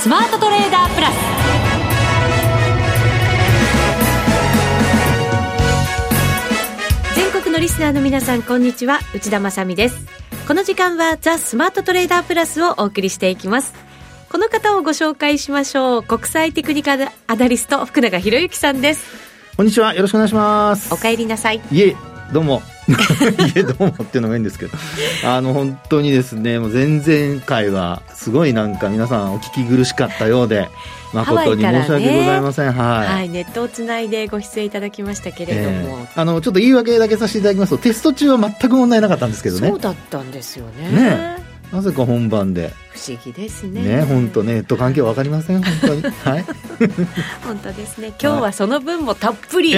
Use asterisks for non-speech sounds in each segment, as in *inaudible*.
スマートトレーダープラス。全国のリスナーの皆さんこんにちは。内田まさです。この時間はザ・スマートトレーダープラスをお送りしていきます。この方をご紹介しましょう。国際テクニカルアナリスト福永博之さんです。こんにちは。よろしくお願いします。お帰りなさい。いえどうもいえどうもっていうのもいいんですけど。あの本当にですねもう前々回はすごいなんか皆さんお聞き苦しかったようで誠に申し訳ございません、ね、はい、はい、ネットをつないでご出演いただきましたけれども、えー、あのちょっと言い訳だけさせていただきますとテスト中は全く問題なかったんですけどね。そうだったんですよね。ねなぜか本番で。不思議ですね。ね本当ねネット環境わかりません本当に。はい。*laughs* 本当ですね。今日はその分もたっぷり、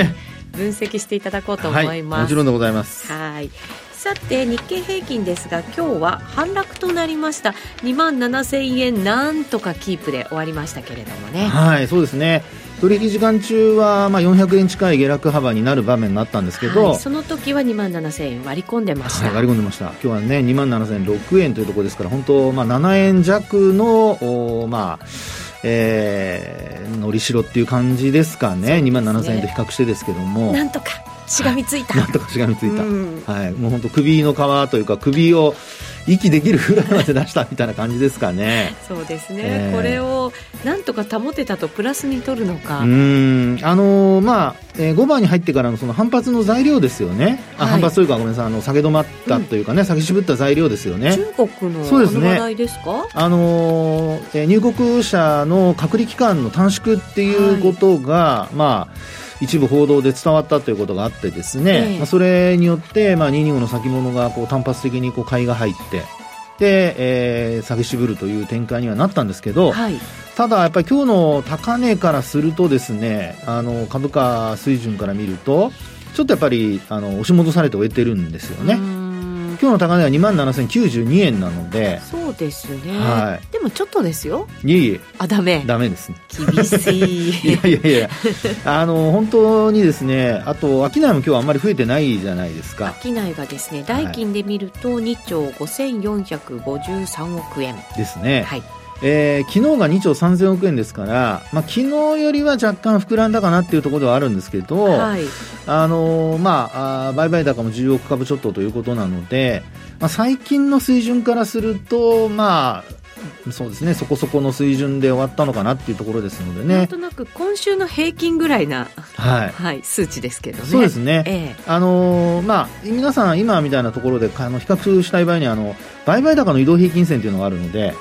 分析していただこうと思います、はい、もちろんでございます。はい。さて日経平均ですが今日は反落となりました。2万7000円なんとかキープで終わりましたけれどもね。はいそうですね。取引時間中はまあ400円近い下落幅になる場面があったんですけど、はい、その時は2万7000円割り込んでました、はい、割り込んでました。今日はね2万7006円というところですから本当まあ7円弱のおまあえー、のりしろっていう感じですかね。ね。2万7000円と比較してですけども。なんとかしがみついた、なんとかしがみついた、うん、はい、もう本当首の皮というか首を息できるぐらいまで出したみたいな感じですかね。そうですね、えー、これをなんとか保てたとプラスに取るのか。うん。あのー、まあ、えー、5番に入ってからのその反発の材料ですよね、はい、反発というかごめんなさい。あの下げ止まったというかね、うん、下げ渋った材料ですよね。中国のそうですね。話ですか？あのー、えー、入国者の隔離期間の短縮っていうことが、はい、まあ一部報道で伝わったということがあってですね、えまあ、それによって、まあ、225の先物がこう単発的にこう買いが入ってで、えー、下げ渋るという展開にはなったんですけど、はい、ただやっぱり今日の高値からするとですねあの株価水準から見るとちょっとやっぱりあの押し戻されて終えてるんですよね。今日の高値は2万7092円なのでそうですね、はい、でもちょっとですよ。いえいえ。あダメ。ダメですね。厳しい。*laughs* いやいやいや。あの本当にですねあと商いも今日はあんまり増えてないじゃないですか。商いがですね代金で見ると2兆5453億円。ですね。はいえー、昨日が2兆3000億円ですから、まあ、昨日よりは若干膨らんだかなっていうところではあるんですけど、はい、あのー、まあ、あ売買高も10億株ちょっとということなので、まあ、最近の水準からすると、まあ、そうですね。そこそこの水準で終わったのかなっていうところですのでね。なんとなく今週の平均ぐらいな、はい。はい、数値ですけどね。そうですね、ええ、あのー、まあ、皆さん今みたいなところであの比較したい場合にあの売買高の移動平均線というのがあるので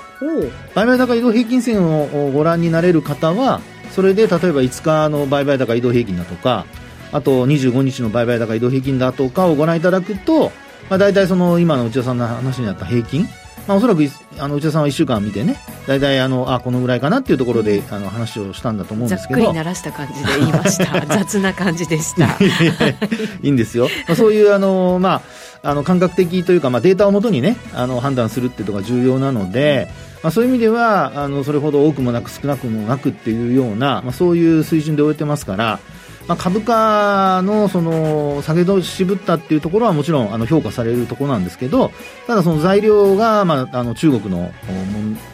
売買高移動平均線をご覧になれる方はそれで例えば5日の売買高移動平均だとかあと25日の売買高移動平均だとかをご覧いただくと、まあ、大体その今の内田さんの話にあった平均まあ、おそらくあの内田さんは1週間見てね大体あのあこのぐらいかなっていうところであの話をしたんだと思うんですけど。ざっくり鳴らした感じで言いました。*laughs* 雑な感じでした。いいんですよ、まあ、そういうあの、まあ、あの感覚的というか、まあ、データをもとにねあの判断するっていうのが重要なので、まあ、そういう意味ではあのそれほど多くもなく少なくもなくっていうような、まあ、そういう水準で終えてますからまあ、株価のその下げど渋ったっていうところはもちろんあの評価されるところなんですけどただその材料が、まあ、あの中国の、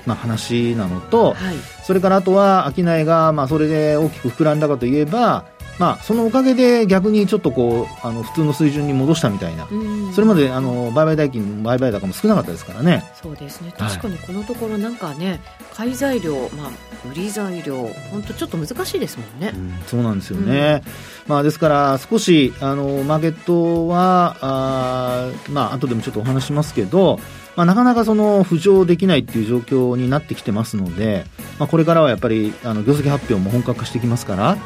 まあ、話なのと、はい、それからあとは商いが、まあ、それで大きく膨らんだかといえばまあ、そのおかげで逆にちょっとこうあの普通の水準に戻したみたいな、それまであの売買代金、売買高も少なかったですからね。そうですね確かにこのところ、なんかね、買い材料、まあ、売り材料、本当、ちょっと難しいですもんね。うん、そうなんですよね、うん、まあ、ですから、少しあのマーケットは、あまあ後でもちょっとお話しますけど、まあ、なかなかその浮上できないっていう状況になってきてますので、まあ、これからはやっぱりあの業績発表も本格化してきますから。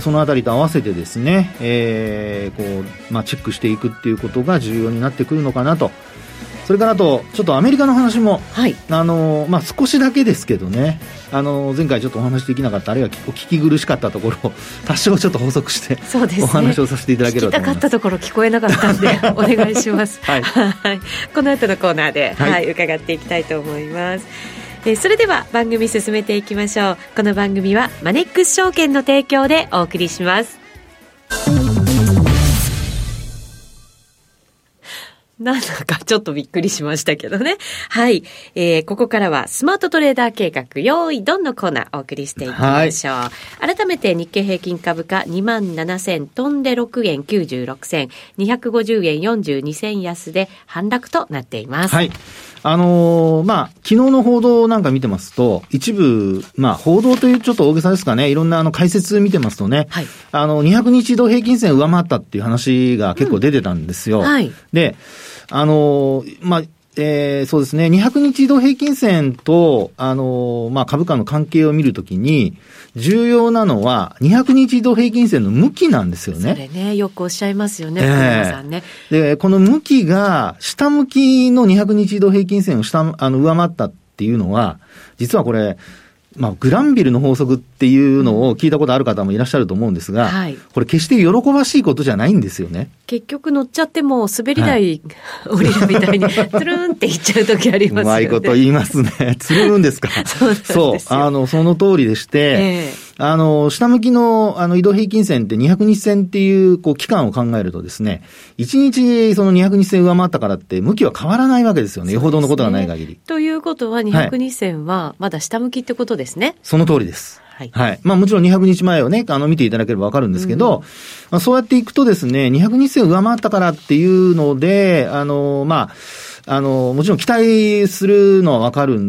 そのあたりと合わせてですね、えー、こう、まあ、チェックしていくっていうことが重要になってくるのかなと。それからあと、ちょっとアメリカの話も、はい、あの、まあ、少しだけですけどね、あの、前回ちょっとお話できなかった、あるいはお聞き苦しかったところを、*laughs* 多少ちょっと補足して、そうですね、お話をさせていただければと思います。聞きたかったところ聞こえなかったんで、*laughs* お願いします。*laughs* はい。この後のコーナーで、はい、はい、伺っていきたいと思います。えー、それでは番組進めていきましょうこの番組はマネックス証券の提供でお送りしますなんだかちょっとびっくりしましたけどね。はい。えー、ここからはスマートトレーダー計画、用意ドンのコーナーお送りしていきましょう。はい、改めて日経平均株価2万7000飛んで6円96銭、250円42銭安で反落となっています。はい。あのー、まあ、昨日の報道なんか見てますと、一部、まあ、報道というちょっと大げさですかね、いろんなあの解説見てますとね、はい、あの、200日移動平均線上回ったっていう話が結構出てたんですよ。うんはい、で、あのー、まあ、えー、そうですね、200日移動平均線と、あのー、まあ、株価の関係を見るときに、重要なのは、200日移動平均線の向きなんですよね。それね、よくおっしゃいますよね、えー、さんね。で、この向きが、下向きの200日移動平均線を下、あの、上回ったっていうのは、実はこれ、まあ、グランビルの法則っていうのを聞いたことある方もいらっしゃると思うんですが、はい、これ決して喜ばしいことじゃないんですよね。結局乗っちゃっても滑り台 *laughs* 降りるみたいに、つるんっていっちゃう時ありますよね。うまいこと言いますね。つるんですか？*laughs* そうそう。あの、その通りでして、えーあの、下向きの、あの、移動平均線って200日線っていう、こう、期間を考えるとですね、1日その200日線上回ったからって、向きは変わらないわけですよね。よほどのことがない限り。ということは、200日線は、まだ下向きってことですね。はい、その通りです。はい。はい。まあもちろん200日前をね、あの見ていただければわかるんですけど、うん、まあそうやっていくとですね、200日線上回ったからっていうので、あの、まあ、あの、もちろん期待するのはわかる、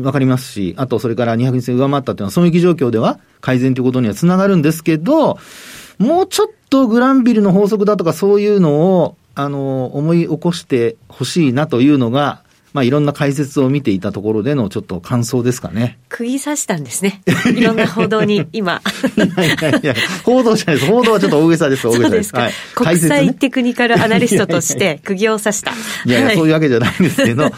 わかりますし、あとそれから200日上回ったっていうのは、損益状況では改善ということにはつながるんですけど、もうちょっとグランビルの法則だとかそういうのを、あの、思い起こしてほしいなというのが、まあ、いろんな解説を見ていたところでのちょっと感想ですかね。釘刺したんですね。*laughs* いろんな報道に、*laughs* 今。いやいやいや、報道じゃないです。報道はちょっと大げさです、大げさです。*laughs* はい、国際テクニカルアナリストとして、釘を刺した。いやいや、そういうわけじゃないんですけど、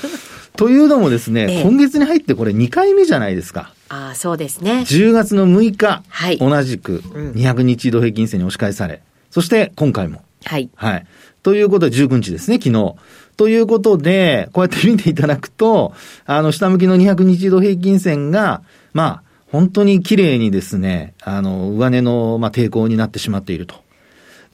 というのもですね、ええ、今月に入ってこれ2回目じゃないですか。ああ、そうですね。10月の6日、はい、同じく200日移動平均線に押し返され、そして今回も。はい。はい。ということで19日ですね、昨日。ということで、こうやって見ていただくと、あの、下向きの200日移動平均線が、まあ、本当に綺麗にですね、あの、上値の、まあ、抵抗になってしまっていると。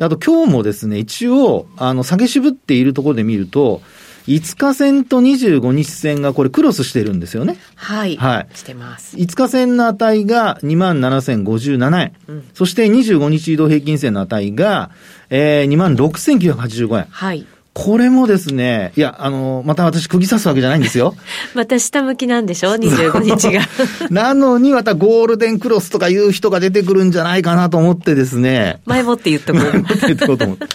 あと今日もですね、一応、あの、下げ渋っているところで見ると、5日線と25日線がこれクロスしてるんですよね。はい。はい。してます。5日線の値が27,057円。うん、そして25日移動平均線の値が、えー、26,985円。はい。これもですね、いや、あの、また私釘刺すわけじゃないんですよ。*laughs* また下向きなんでしょ ?25 日が。*laughs* なのにまたゴールデンクロスとかいう人が出てくるんじゃないかなと思ってですね。前もって言っとこう。前もって言っとこうと思って。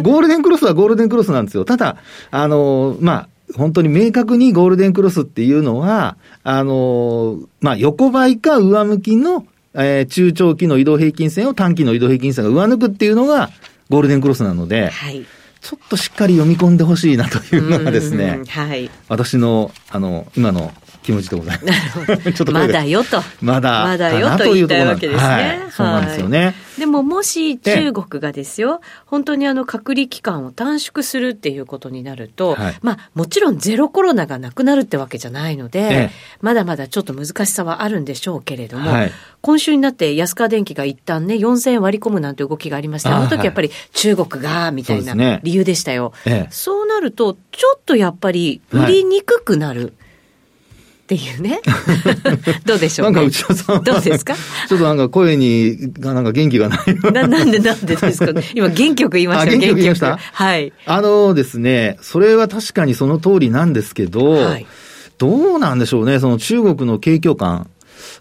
ゴールデンクロスはゴールデンクロスなんですよ。ただ、あの、まあ、本当に明確にゴールデンクロスっていうのは、あの、まあ、横ばいか上向きの、えー、中長期の移動平均線を短期の移動平均線が上抜くっていうのがゴールデンクロスなので、はい。ちょっとしっかり読み込んでほしいなというのがですね、はい、私の、あの、今の気持ちでございます。*laughs* ちょっとまだよと。まだ。まだよと言いたいわけですね。はい、そうなんですよね。でももし中国がですよ、本当にあの隔離期間を短縮するっていうことになると、はい、まあもちろんゼロコロナがなくなるってわけじゃないので、まだまだちょっと難しさはあるんでしょうけれども、はい、今週になって安川電機が一旦ね、4000円割り込むなんて動きがありまして、あの時やっぱり中国が、みたいな理由でしたよ。そう、ねそうなると、ちょっとやっぱり売りにくくなる。っていうね。*laughs* どうでしょう、ね、なんか内田さんどうですか？ちょっとなんか声に、なんか元気がないな。なんでなんでですか今元気よく言いました元気よく言いました？はい。あのですね、それは確かにその通りなんですけど、はい、どうなんでしょうね、その中国の景況感。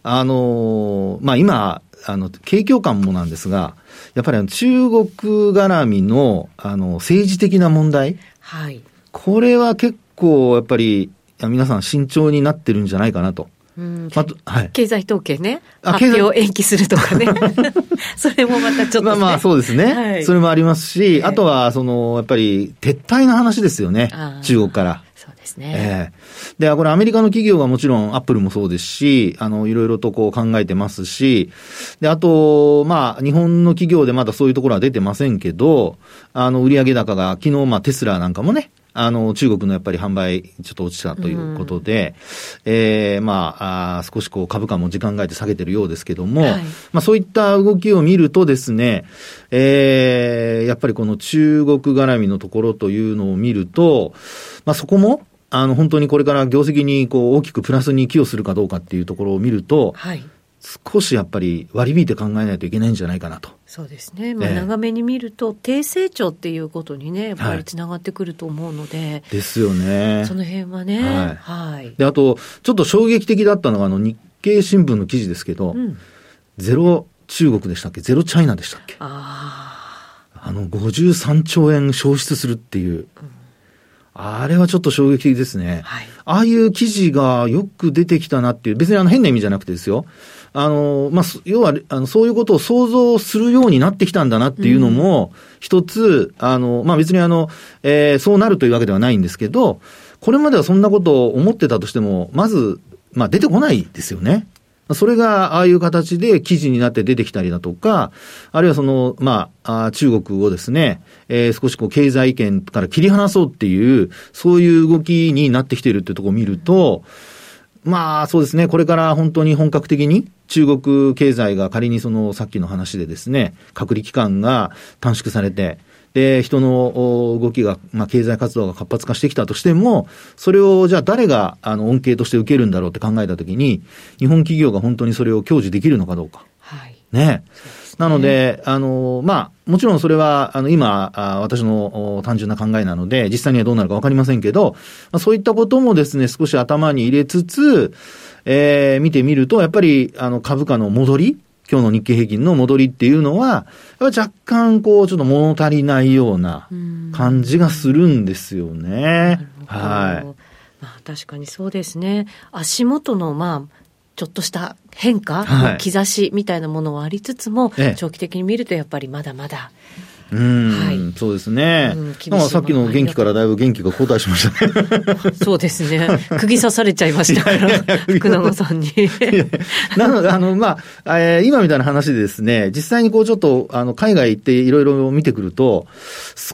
あの、まあ今、あの、景況感もなんですが、やっぱり中国絡みの、あの、政治的な問題。はい。これは結構、やっぱり、皆さん慎重になってるんじゃないかなと。うん。まはい、経済統計ね、発表延期するとかね、*laughs* それもまたちょっと、ね、まあまあそうですね、はい、それもありますし、あとはそのやっぱり撤退の話ですよね、中国から。そうですね。ええ。ー、で、これアメリカの企業がもちろんアップルもそうですし、あの、いろいろとこう考えてますし、で、あと、まあ、日本の企業でまだそういうところは出てませんけど、あの、売上高が昨日、まあ、テスラなんかもね、あの、中国のやっぱり販売、ちょっと落ちたということで、うん、えー、まああ、少しこう株価も時間外で下げてるようですけども、はい、まあそういった動きを見るとですね、えー、やっぱりこの中国絡みのところというのを見ると、まあそこも、あの、本当にこれから業績にこう大きくプラスに寄与するかどうかっていうところを見ると、はい、少しやっぱり割り引いて考えないといけないんじゃないかなと。そうですね、まあ、長めに見ると、低成長っていうことにね、やっぱりつながってくると思うので、はい、ですよね。その辺はね、はい、はい、であと、ちょっと衝撃的だったのが、あの日経新聞の記事ですけど、うん、ゼロ中国でしたっけ、ゼロチャイナでしたっけ？ああの53兆円消失するっていう。うん。あれはちょっと衝撃的ですね。はい、ああいう記事がよく出てきたなっていう、別にあの変な意味じゃなくてですよ。あの、まあ、要は、あの、そういうことを想像するようになってきたんだなっていうのも、一つ、あの、まあ、別にあの、えー、そうなるというわけではないんですけど、これまではそんなことを思ってたとしても、まず、まあ、出てこないですよね。それがああいう形で記事になって出てきたりだとか、あるいはその、まあ、中国をですね、えー、少しこう経済圏から切り離そうっていう、そういう動きになってきているっていうところを見ると、まあそうですね、これから本当に本格的に中国経済が仮にそのさっきの話でですね、隔離期間が短縮されて、で、人の動きが、まあ、経済活動が活発化してきたとしても、それをじゃあ誰が、あの、恩恵として受けるんだろうって考えたときに、日本企業が本当にそれを享受できるのかどうか。はい。ね。なので、あの、まあ、もちろんそれは、あの、今、あ私の単純な考えなので、実際にはどうなるかわかりませんけど、まあ、そういったこともですね、少し頭に入れつつ、えー、見てみると、やっぱり、あの、株価の戻り今日の日経平均の戻りっていうのは、やっぱ若干こう、ちょっと物足りないような感じがするんですよね。はい。まあ確かにそうですね。足元のまあちょっとした変化、はい、兆しみたいなものはありつつも、ええ、長期的に見るとやっぱりまだまだ。うん、はい、そうですね。うん、さっきの元気からだいぶ元気が後退しましたね。そうですね。釘刺されちゃいましたから、福永さんに。なので、あの、まあ、えー、今みたいな話でですね、実際にこうちょっと、あの、海外行っていろいろ見てくると、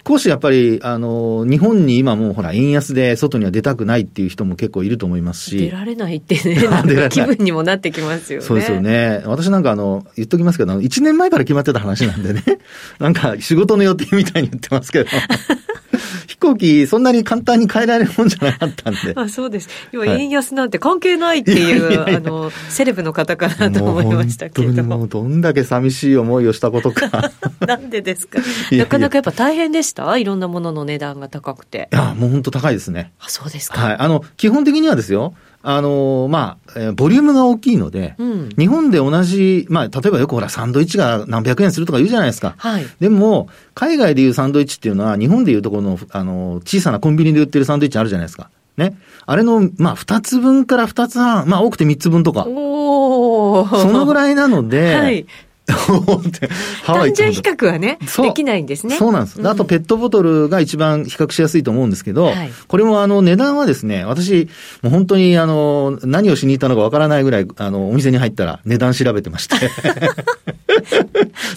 少しやっぱり、あの、日本に今もうほら、円安で外には出たくないっていう人も結構いると思いますし。出られないってね、*laughs* なんか気分にもなってきますよね。そうですよね。私なんかあの、言っときますけど、1年前から決まってた話なんでね。*laughs* なんか仕事の予定みたいに言ってますけど。*laughs* 飛行機、そんなに簡単に変えられるもんじゃなかったんで。あそうです。要は円安なんて関係ないっていう、はい、あの、セレブの方かなと思いましたけど。もうどんだけ寂しい思いをしたことか。*laughs* なんでですか？なかなかやっぱ大変でした？いろんなものの値段が高くて。いや、もう本当高いですね。あ、そうですか。はい。あの、基本的にはですよ。あのー、まあ、えー、ボリュームが大きいので、うん、日本で同じ、まあ、例えばよくほら、サンドイッチが何百円するとか言うじゃないですか。はい。でも、海外でいうサンドイッチっていうのは、日本でいうところの、あの、小さなコンビニで売ってるサンドイッチあるじゃないですか。ね。あれの、まあ、二つ分から二つ半、まあ、多くて三つ分とか。おそのぐらいなので、*laughs* はい。単純比較はね、できないんですね。そうなんです。あと、ペットボトルが一番比較しやすいと思うんですけど、はい、これもあの、値段はですね、私、もう本当にあの、何をしに行ったのかわからないぐらい、あの、お店に入ったら値段調べてまして。*laughs*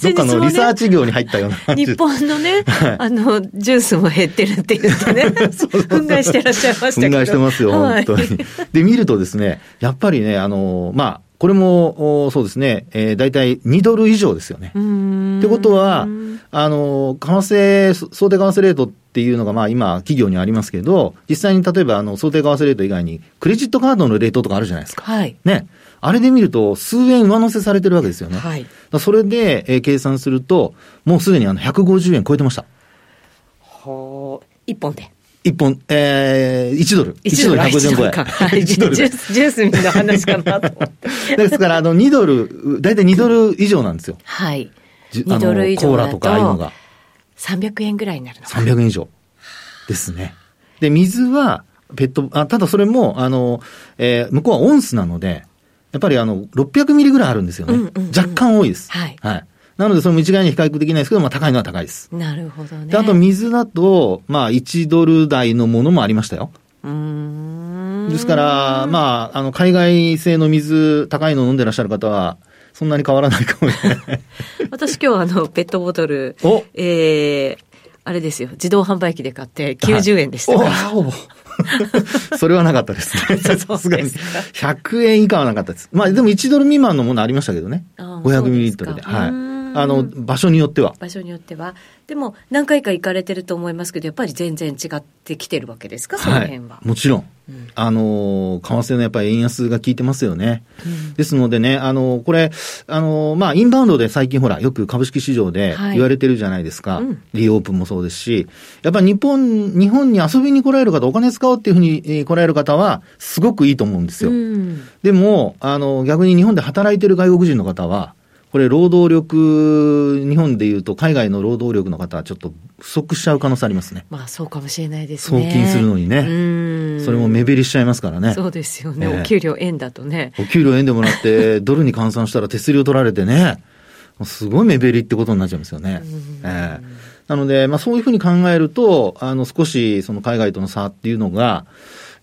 どっかのリサーチ業に入ったような感じ。日本のね、はい、あの、ジュースも減ってるって言ってね、*laughs* *laughs* 憤慨してらっしゃいましたけど。憤慨してますよ、本当に。で、見るとですね、やっぱりね、あの、まあ、これも、そうですね、えー、大体2ドル以上ですよね。ってことは、あの、為替、想定為替レートっていうのが、まあ今、企業にありますけど、実際に例えば、あの、想定為替レート以外に、クレジットカードのレートとかあるじゃないですか。はい。ね。あれで見ると、数円上乗せされてるわけですよね。はい。それで、えー、計算すると、もうすでにあの、150円超えてました。はあ、一本で。一本、えー、1ドル。1ドル150円。はい、ジュース、ジュースみたいな話かなと思って。ですから、あの、2ドル、だいたい2ドル以上なんですよ。はい。2ドル以上コーラとかああいうのが。300円ぐらいになるのかな。300円以上。ですね。で、水は、ペット、あただそれも、あの、えー、向こうはオンスなので、やっぱりあの、600ミリぐらいあるんですよね。うんうんうん、若干多いです。はい。はい。なので、それも一概に比較できないですけど、まあ高いのは高いです。なるほどね。で、あと水だと、まあ1ドル台のものもありましたよ。うんですから、まあ、あの、海外製の水、高いの飲んでらっしゃる方は、そんなに変わらないかもしれない。*laughs* 私今日あの、ペットボトル、*laughs* おえー、あれですよ、自動販売機で買って90円でしたから。はい、*laughs* それはなかったですね。さすがに。100円以下はなかったです。まあでも1ドル未満のものありましたけどね。500ミリリットルで。はい。あの、場所によっては。場所によっては。でも、何回か行かれてると思いますけど、やっぱり全然違ってきてるわけですか、その辺は。はい、もちろん。うん、あの、為替のやっぱり円安が効いてますよね。うん、ですのでね、あの、これ、あの、まあ、インバウンドで最近ほら、よく株式市場で言われてるじゃないですか。はいうん、リオープンもそうですし、やっぱり日本、日本に遊びに来られる方、お金使おうっていうふうに来られる方は、すごくいいと思うんですよ。でも、あの、逆に日本で働いてる外国人の方は、これ、労働力、日本でいうと、海外の労働力の方はちょっと不足しちゃう可能性ありますね。まあ、そうかもしれないですね。送金するのにね。それも目減りしちゃいますからね。そうですよね。えー、お給料円だとね。お給料円でもらって、*laughs* ドルに換算したら手数料取られてね、すごい目減りってことになっちゃいますよね。えー、なので、まあ、そういうふうに考えると、あの、少し、その海外との差っていうのが、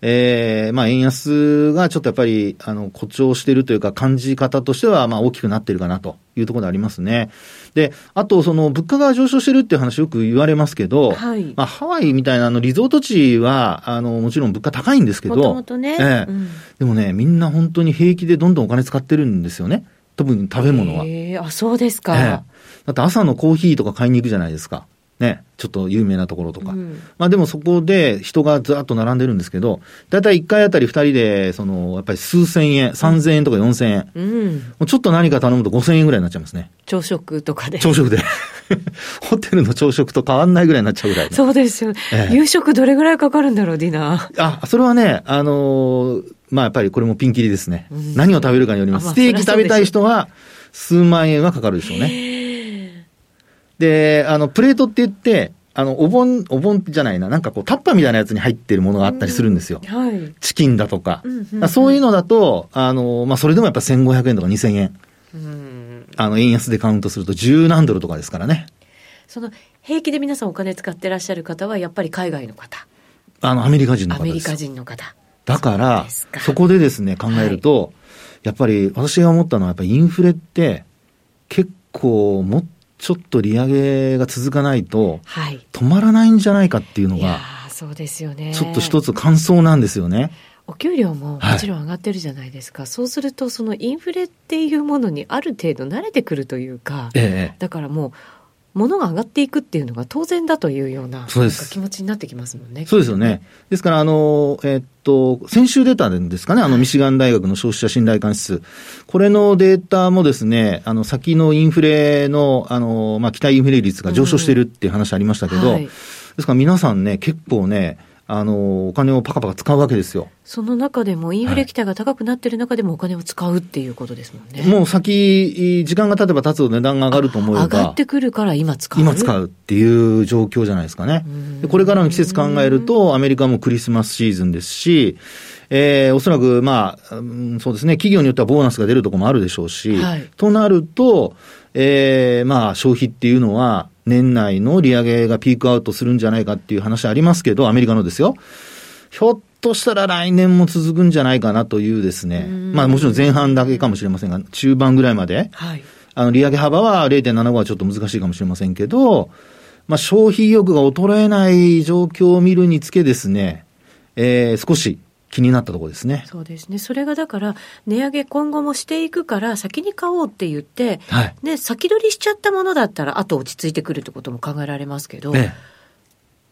えー、まあ、円安がちょっとやっぱり、あの、誇張しているというか、感じ方としては、まあ、大きくなってるかなというところでありますね。で、あと、その、物価が上昇してるっていう話よく言われますけど、はい、まあ、ハワイみたいな、あの、リゾート地は、あの、もちろん物価高いんですけど、もともとね、えーうん、でもね、みんな本当に平気でどんどんお金使ってるんですよね。特に食べ物は。えー、あ、そうですか。えー、だって朝のコーヒーとか買いに行くじゃないですか。ね、ちょっと有名なところとか。うん、まあでもそこで人がずっと並んでるんですけど、だいたい1回あたり2人で、その、やっぱり数千円、3000円とか4000円。うん。もうちょっと何か頼むと5000円ぐらいになっちゃいますね。朝食とかで。朝食で。*laughs* ホテルの朝食と変わんないぐらいになっちゃうぐらい。そうですよ、ええ、夕食どれぐらいかかるんだろう、ディナー。あ、それはね、あのー、まあやっぱりこれもピンキリですね。うん、何を食べるかによります。ステーキ食べたい人は、数万円はかかるでしょうね。で、あの、プレートって言って、あの、お盆、お盆じゃないな、なんかこう、タッパーみたいなやつに入ってるものがあったりするんですよ。うん、はい。チキンだとか。うんうんうん、そういうのだと、あの、まあ、それでもやっぱ1500円とか2000円。うん。あの、円安でカウントすると十何ドルとかですからね。その、平気で皆さんお金使ってらっしゃる方は、やっぱり海外の方。あの、アメリカ人の方アメリカ人の方。だから、そこでですね、考えると、はい、やっぱり私が思ったのは、やっぱりインフレって、結構もっちょっと利上げが続かないと、止まらないんじゃないかっていうのが、そうですよね。ちょっと一つ感想なんですよね。お給料ももちろん上がってるじゃないですか、はい、そうするとそのインフレっていうものにある程度慣れてくるというか、ええ、だからもう物が上がっていくっていうのが当然だというようなそうです気持ちになってきますもんね。そうですよね。ですから、あの、えー、っと、先週出たんですかね、あの、ミシガン大学の消費者信頼感指数。これのデータもですね、あの、先のインフレの、あの、まあ、期待インフレ率が上昇してるっていう話ありましたけど、うんはい、ですから皆さんね、結構ね、あの、お金をパカパカ使うわけですよ。その中でも、インフレ期待が高くなってる中でもお金を使うっていうことですもんね。もう先、時間が経てば経つほど値段が上がると思えば。上がってくるから今使う。今使うっていう状況じゃないですかね。でこれからの季節考えると、アメリカもクリスマスシーズンですし、えー、おそらく、まあ、うん、そうですね、企業によってはボーナスが出るところもあるでしょうし、はい、となると、えー、まあ、消費っていうのは、年内の利上げがピークアウトするんじゃないかっていう話ありますけど、アメリカのですよ。ひょっとしたら来年も続くんじゃないかなというですね、まあもちろん前半だけかもしれませんが、中盤ぐらいまで、はい、あの利上げ幅は0.75はちょっと難しいかもしれませんけど、まあ消費意欲が衰えない状況を見るにつけですね、えー、少し気になったところですね。そうですね。それがだから、値上げ今後もしていくから、先に買おうって言って、はい、ね、先取りしちゃったものだったら、あと落ち着いてくるってことも考えられますけど、ええ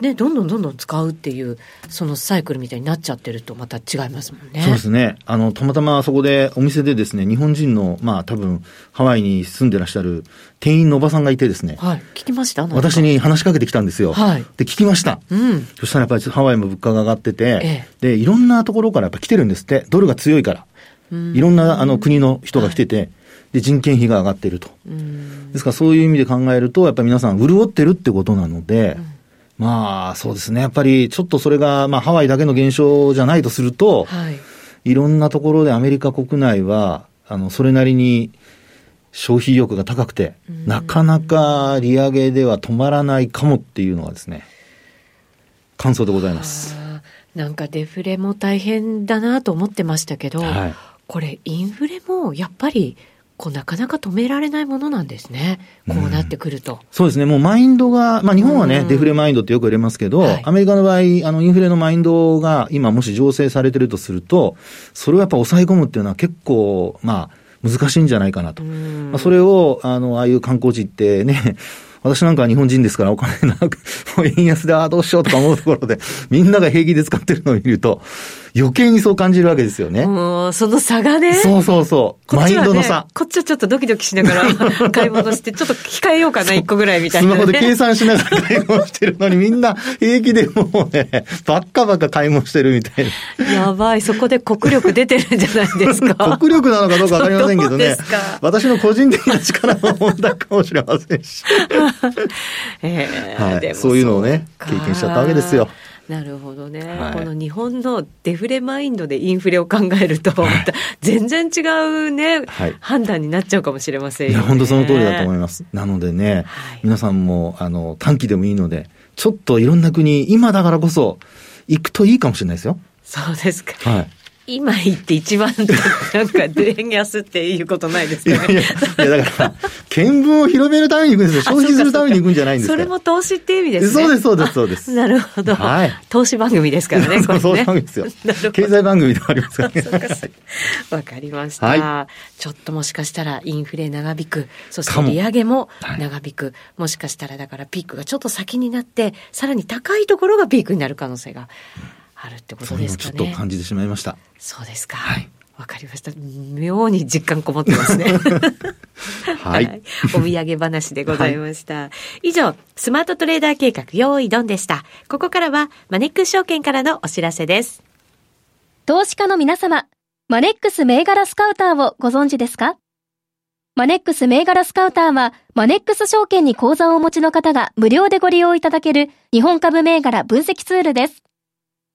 ね、どんどんどんどん使うっていう、そのサイクルみたいになっちゃってると、また違いますもんね。そうですね。あの、たまたまそこで、お店でですね、日本人の、まあ、多分、ハワイに住んでらっしゃる店員のおばさんがいてですね。はい。聞きました？私に話しかけてきたんですよ。はい。で、聞きました。うん。そしたらやっぱりハワイも物価が上がってて、ええ、で、いろんなところからやっぱ来てるんですって。ドルが強いから。いろんな、あの、国の人が来てて、はいで、人件費が上がっていると。ですから、そういう意味で考えると、やっぱり皆さん潤ってるってことなので、うんまあ、そうですね。やっぱり、ちょっとそれが、まあ、ハワイだけの現象じゃないとすると、はい、いろんなところでアメリカ国内は、あの、それなりに消費意欲が高くて、なかなか利上げでは止まらないかもっていうのがですね、感想でございます。なんかデフレも大変だなと思ってましたけど、はい、これインフレもやっぱりこうなかなか止められないものなんですね。こうなってくると。うん、そうですね。もうマインドが、まあ日本はね、うん、デフレマインドってよく言われますけど、はい、アメリカの場合、あの、インフレのマインドが今もし醸成されてるとすると、それをやっぱ抑え込むっていうのは結構、まあ、難しいんじゃないかなと。まあ、それを、あの、ああいう観光地ってね、*laughs* 私なんかは日本人ですからお金なく、*laughs* もう円安でああどうしようとか思うところで、みんなが平気で使ってるのを見ると、余計にそう感じるわけですよね。もう、その差がね。そうそうそう。ね、マインドの差。こっちはちょっとドキドキしながら買い物して、ちょっと控えようかな、一個ぐらいみたいな、ね、スマホで計算しながら買い物してるのに、みんな *laughs* 平気でもうね、ばっかばっか買い物してるみたいな。やばい、そこで国力出てるんじゃないですか。*laughs* 国力なのかどうかわかりませんけどね。私の個人的な力の問題かもしれませんし。*laughs* えー、はい、そういうのをね、経験しちゃったわけですよ。なるほどね、はい、この日本のデフレマインドでインフレを考えると、全然違うね、はい、判断になっちゃうかもしれませんよ、ね、本当その通りだと思います。なのでね、はい、皆さんもあの短期でもいいので、ちょっといろんな国、今だからこそ、行くといいかもしれないですよ。そうですか。はい。今言って一番なんか円安っていうことないですかね。いやいや、だから、見聞を広めるために行くんですよ。消費するために行くんじゃないんですそれも投資っていう意味ですね。そうです、そうです、そうです。なるほど。はい。投資番組ですからね、これね。そう番組ですよ。経済番組でもありますからね。わかりました、はい。ちょっともしかしたらインフレ長引く、そして利上げも長引く。ももしかしたらだからピークがちょっと先になって、さらに高いところがピークになる可能性が。あるってことですかね。ちょっと感じてしまいました。そうですか。はい。わかりました。妙に実感こもってますね。*laughs* *laughs* はい、お土産話でございました。はい、以上、スマートトレーダー計画用意ドンでした。ここからはマネックス証券からのお知らせです。投資家の皆様、マネックス銘柄スカウターをご存知ですか？マネックス銘柄スカウターは、マネックス証券に口座をお持ちの方が無料でご利用いただける日本株銘柄分析ツールです。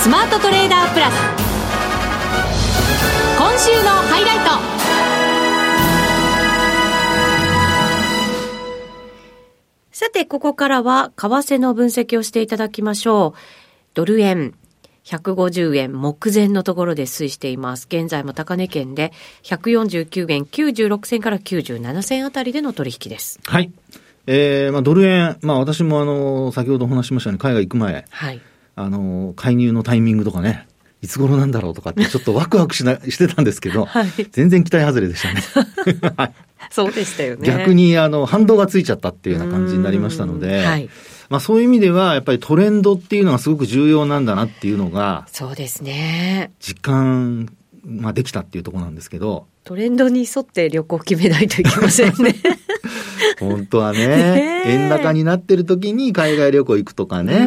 スマートトレーダープラス今週のハイライトさて、ここからは為替の分析をしていただきましょう。ドル円、150円目前のところで推移しています。現在も高値圏で149円96銭から97銭あたりでの取引です。はい。えー、まあドル円、まあ私もあの、先ほどお話しましたように海外行く前、はい。あの、介入のタイミングとかね、いつ頃なんだろうとかって *laughs* ちょっとワクワクしなしてたんですけど、はい、全然期待外れでしたね。はい、そうでしたよね。逆にあの反動がついちゃったっていうような感じになりましたので、はい、まあそういう意味ではやっぱりトレンドっていうのがすごく重要なんだなっていうのが、そうですね。実感、まあできたっていうところなんですけど、トレンドに沿って旅行決めないといけませんね。*laughs* 本当はね、円高になってる時に海外旅行行くとかね、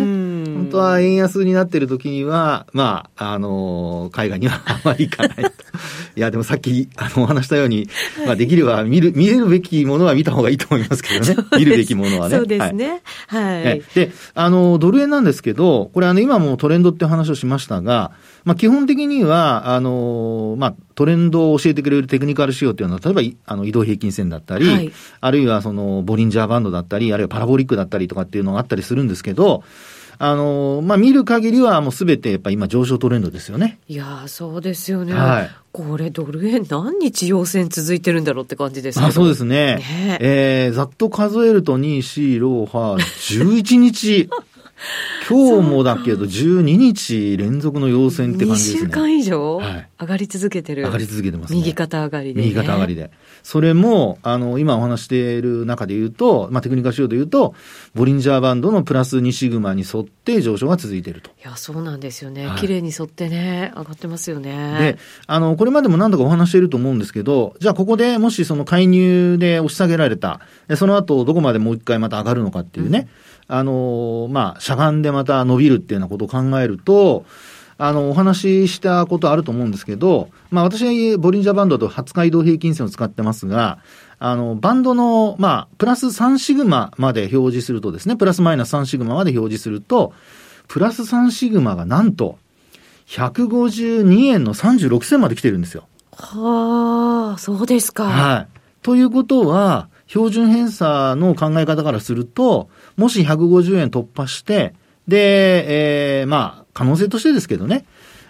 本当は円安になってる時には、まあ、あの、海外には *laughs* あまり行かないと。*laughs* いや、でもさっき、あの、お話したように、まあ、できれば見る、見れるべきものは見た方がいいと思いますけどね。見るべきものはね。そうですね。はい。はい、で、あの、ドル円なんですけど、これあの、今もトレンドって話をしましたが、まあ、基本的には、あの、まあ、トレンドを教えてくれるテクニカル仕様っていうのは、例えば、あの、移動平均線だったり、はい、あるいはその、ボリンジャーバンドだったり、あるいはパラボリックだったりとかっていうのがあったりするんですけど、あの、まあ、見る限りはもうすべてやっぱ今上昇トレンドですよね。いやそうですよね。はい。これドル円何日陽線続いてるんだろうって感じですけあ、そうですね。ねえー、ざっと数えると2、4、6、8、11日。*laughs* *laughs* 今日もだけど、12日連続の陽線って感じですね。2週間以上、はい、上がり続けてる。上がり続けてますね。右肩上がりで、ね、右肩上がりで。それも、あの、今お話している中で言うと、まあ、テクニカル仕様で言うと、ボリンジャーバンドのプラス2シグマに沿って上昇が続いていると。いや、そうなんですよね。はい、綺麗に沿ってね、上がってますよね。で、あの、これまでも何度かお話していると思うんですけど、じゃあここでもしその介入で押し下げられた、その後どこまでもう一回また上がるのかっていうね、うんあの、まあ、しゃがんでまた伸びるっていうようなことを考えると、あの、お話ししたことあると思うんですけど、まあ私、ボリンジャーバンドと20日移動平均線を使ってますが、あの、バンドの、まあ、プラス3シグマまで表示するとですね、プラスマイナス3シグマまで表示すると、プラス3シグマがなんと、152円の36銭まで来てるんですよ。はあ、そうですか。はい。ということは、標準偏差の考え方からすると、もし150円突破して、で、えー、まあ、可能性としてですけどね、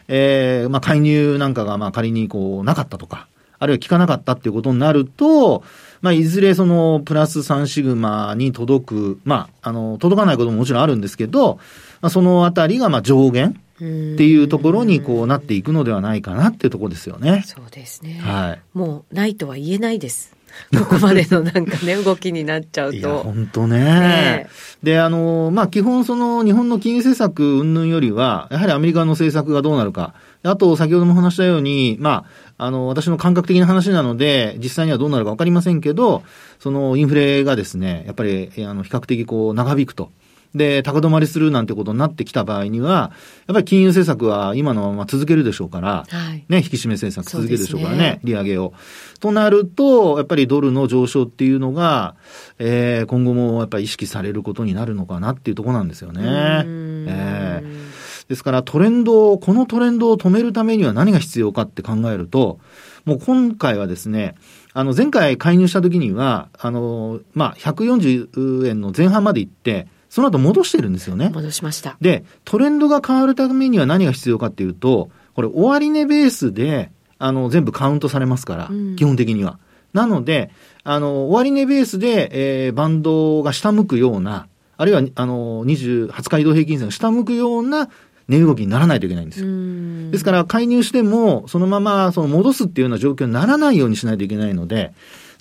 えー、まあ、介入なんかが、まあ、仮にこう、なかったとか、あるいは効かなかったっていうことになると、まあ、いずれその、プラス3シグマに届く、まあ、あの、届かないことももちろんあるんですけど、まあ、そのあたりが、まあ、上限っていうところにこうなっていくのではないかなっていうところですよね。そうですね。はい。もう、ないとは言えないです。*laughs* ここまでのなんかね、動きになっちゃうと。本当ね。ねで、あの、まあ、基本その日本の金融政策云々よりは、やはりアメリカの政策がどうなるか。あと、先ほども話したように、まあ、あの、私の感覚的な話なので、実際にはどうなるかわかりませんけど、そのインフレがですね、やっぱり、あの、比較的こう、長引くと。で、高止まりするなんてことになってきた場合には、やっぱり金融政策は今のまま続けるでしょうから、はい、ね、引き締め政策続けるでしょうからね、ね利上げを。となると、やっぱりドルの上昇っていうのが、えー、今後もやっぱり意識されることになるのかなっていうところなんですよね。えー、ですからトレンドを、このトレンドを止めるためには何が必要かって考えると、もう今回はですね、あの前回介入した時には、あの、まあ、140円の前半まで行って、その後戻してるんですよね。戻しました。で、トレンドが変わるためには何が必要かっていうと、これ終値ベースで、あの、全部カウントされますから、うん、基本的には。なので、あの、終値ベースで、えー、バンドが下向くような、あるいは、あの、20、20日移動平均線が下向くような値動きにならないといけないんですよ。ですから、介入しても、そのまま、その戻すっていうような状況にならないようにしないといけないので、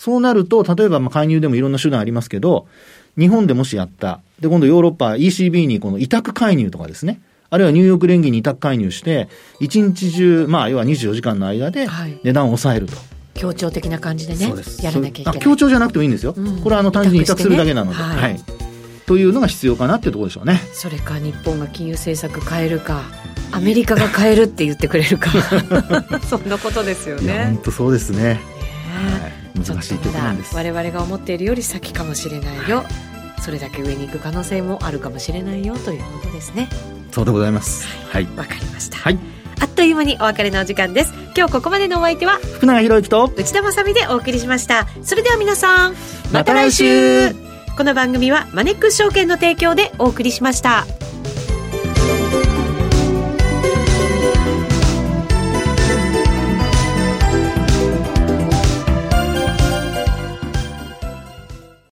そうなると、例えば、まあ、介入でもいろんな手段ありますけど、日本でもしやった。で、今度ヨーロッパ ECB にこの委託介入とかですね。あるいはニューヨーク連銀に委託介入して、一日中、まあ、要は24時間の間で値段を抑えると。はい協調的な感じでね、やらなきゃいけない。協調じゃなくてもいいんですよ。うん、これはあの単純に委託するだけなので、ね、はい、はい。というのが必要かなっていうところでしょうね。それか日本が金融政策変えるか、アメリカが変えるって言ってくれるか、*laughs* そんなことですよね。本当そうですね。難しい局面です。我々が思っているより先かもしれないよ。それだけ上に行く可能性もあるかもしれないよ。ということですね。そうでございます。はい。わ、かりました。はい。あっという間にお別れのお時間です。今日ここまでのお相手は福永博之と内田まさでお送りしました。それでは皆さんまた来週。この番組はマネックス証券の提供でお送りしました。